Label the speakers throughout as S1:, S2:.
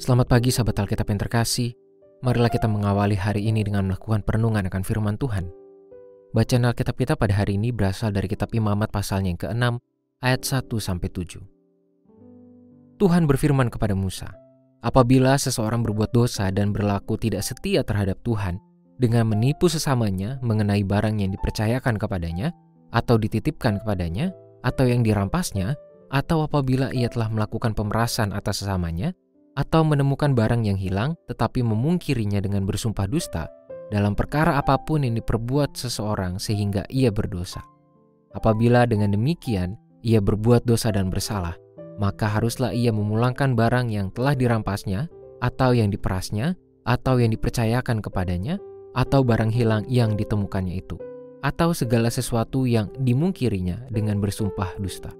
S1: Selamat pagi sahabat Alkitab yang terkasih. Marilah kita mengawali hari ini dengan melakukan perenungan akan firman Tuhan. Bacaan Alkitab kita pada hari ini berasal dari kitab Imamat pasalnya yang ke-6 ayat 1 sampai 7. Tuhan berfirman kepada Musa, "Apabila seseorang berbuat dosa dan berlaku tidak setia terhadap Tuhan dengan menipu sesamanya mengenai barang yang dipercayakan kepadanya atau dititipkan kepadanya atau yang dirampasnya, atau apabila ia telah melakukan pemerasan atas sesamanya, atau menemukan barang yang hilang tetapi memungkirinya dengan bersumpah dusta dalam perkara apa pun yang diperbuat seseorang sehingga ia berdosa. Apabila dengan demikian ia berbuat dosa dan bersalah, maka haruslah ia memulangkan barang yang telah dirampasnya atau yang diperasnya atau yang dipercayakan kepadanya atau barang hilang yang ditemukannya itu atau segala sesuatu yang dimungkirinya dengan bersumpah dusta.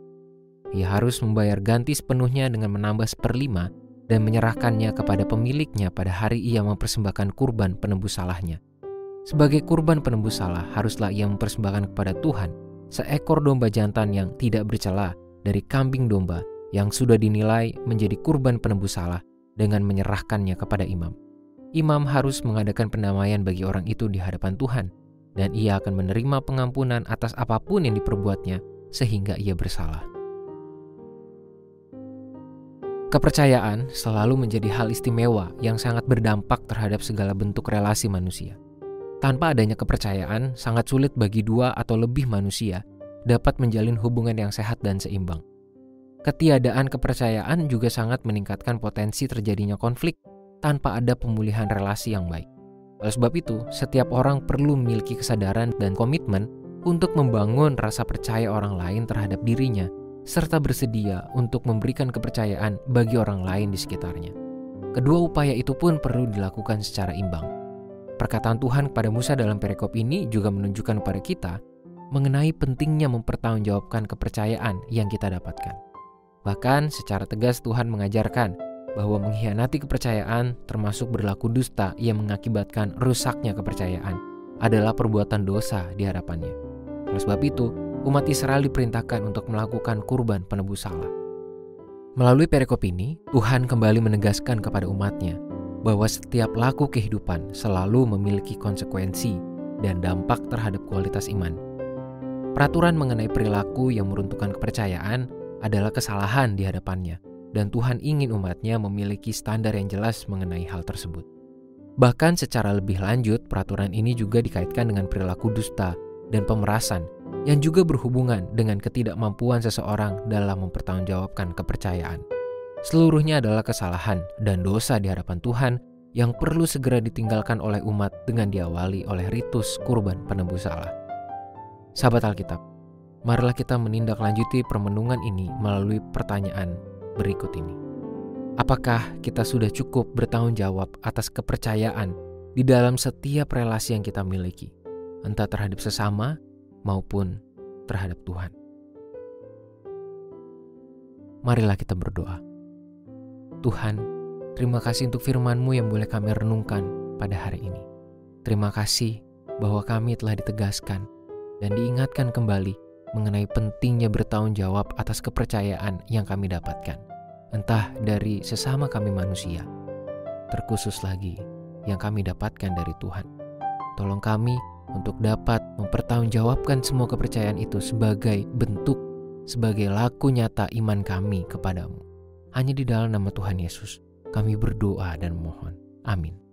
S1: Ia harus membayar ganti sepenuhnya dengan menambah seperlima dan menyerahkannya kepada pemiliknya pada hari ia mempersembahkan kurban penembus salahnya. Sebagai kurban penembus salah, haruslah ia mempersembahkan kepada Tuhan seekor domba jantan yang tidak bercela dari kambing domba yang sudah dinilai menjadi kurban penembus salah dengan menyerahkannya kepada imam. Imam harus mengadakan pendamaian bagi orang itu di hadapan Tuhan, dan ia akan menerima pengampunan atas apa pun yang diperbuatnya sehingga ia bersalah. Kepercayaan selalu menjadi hal istimewa yang sangat berdampak terhadap segala bentuk relasi manusia. Tanpa adanya kepercayaan, sangat sulit bagi dua atau lebih manusia dapat menjalin hubungan yang sehat dan seimbang. Ketiadaan kepercayaan juga sangat meningkatkan potensi terjadinya konflik tanpa ada pemulihan relasi yang baik. Oleh sebab itu, setiap orang perlu memiliki kesadaran dan komitmen untuk membangun rasa percaya orang lain terhadap dirinya serta bersedia untuk memberikan kepercayaan bagi orang lain di sekitarnya. Kedua upaya itu pun perlu dilakukan secara imbang. Perkataan Tuhan kepada Musa dalam perikop ini juga menunjukkan kepada kita mengenai pentingnya mempertanggungjawabkan kepercayaan yang kita dapatkan. Bahkan secara tegas Tuhan mengajarkan bahwa mengkhianati kepercayaan termasuk berlaku dusta yang mengakibatkan rusaknya kepercayaan adalah perbuatan dosa di hadapannya. Oleh sebab itu, umat Israel diperintahkan untuk melakukan kurban penebus salah. Melalui perikop ini, Tuhan kembali menegaskan kepada umatnya bahwa setiap laku kehidupan selalu memiliki konsekuensi dan dampak terhadap kualitas iman. Peraturan mengenai perilaku yang meruntuhkan kepercayaan adalah kesalahan di hadapannya, dan Tuhan ingin umatnya memiliki standar yang jelas mengenai hal tersebut. Bahkan secara lebih lanjut, peraturan ini juga dikaitkan dengan perilaku dusta dan pemerasan yang juga berhubungan dengan ketidakmampuan seseorang dalam mempertanggungjawabkan kepercayaan. Seluruhnya adalah kesalahan dan dosa di hadapan Tuhan yang perlu segera ditinggalkan oleh umat dengan diawali oleh ritus kurban penebus salah. Sahabat Alkitab, marilah kita menindaklanjuti permenungan ini melalui pertanyaan berikut ini. Apakah kita sudah cukup bertanggung jawab atas kepercayaan di dalam setiap relasi yang kita miliki, entah terhadap sesama maupun terhadap Tuhan. Marilah kita berdoa. Tuhan, terima kasih untuk firman-Mu yang boleh kami renungkan pada hari ini. Terima kasih bahwa kami telah ditegaskan dan diingatkan kembali mengenai pentingnya bertanggung jawab atas kepercayaan yang kami dapatkan. Entah dari sesama kami manusia, terkhusus lagi yang kami dapatkan dari Tuhan. Tolong kami untuk dapat mempertanggungjawabkan semua kepercayaan itu sebagai bentuk, sebagai laku nyata iman kami kepadamu. Hanya di dalam nama Tuhan Yesus, kami berdoa dan mohon. Amin.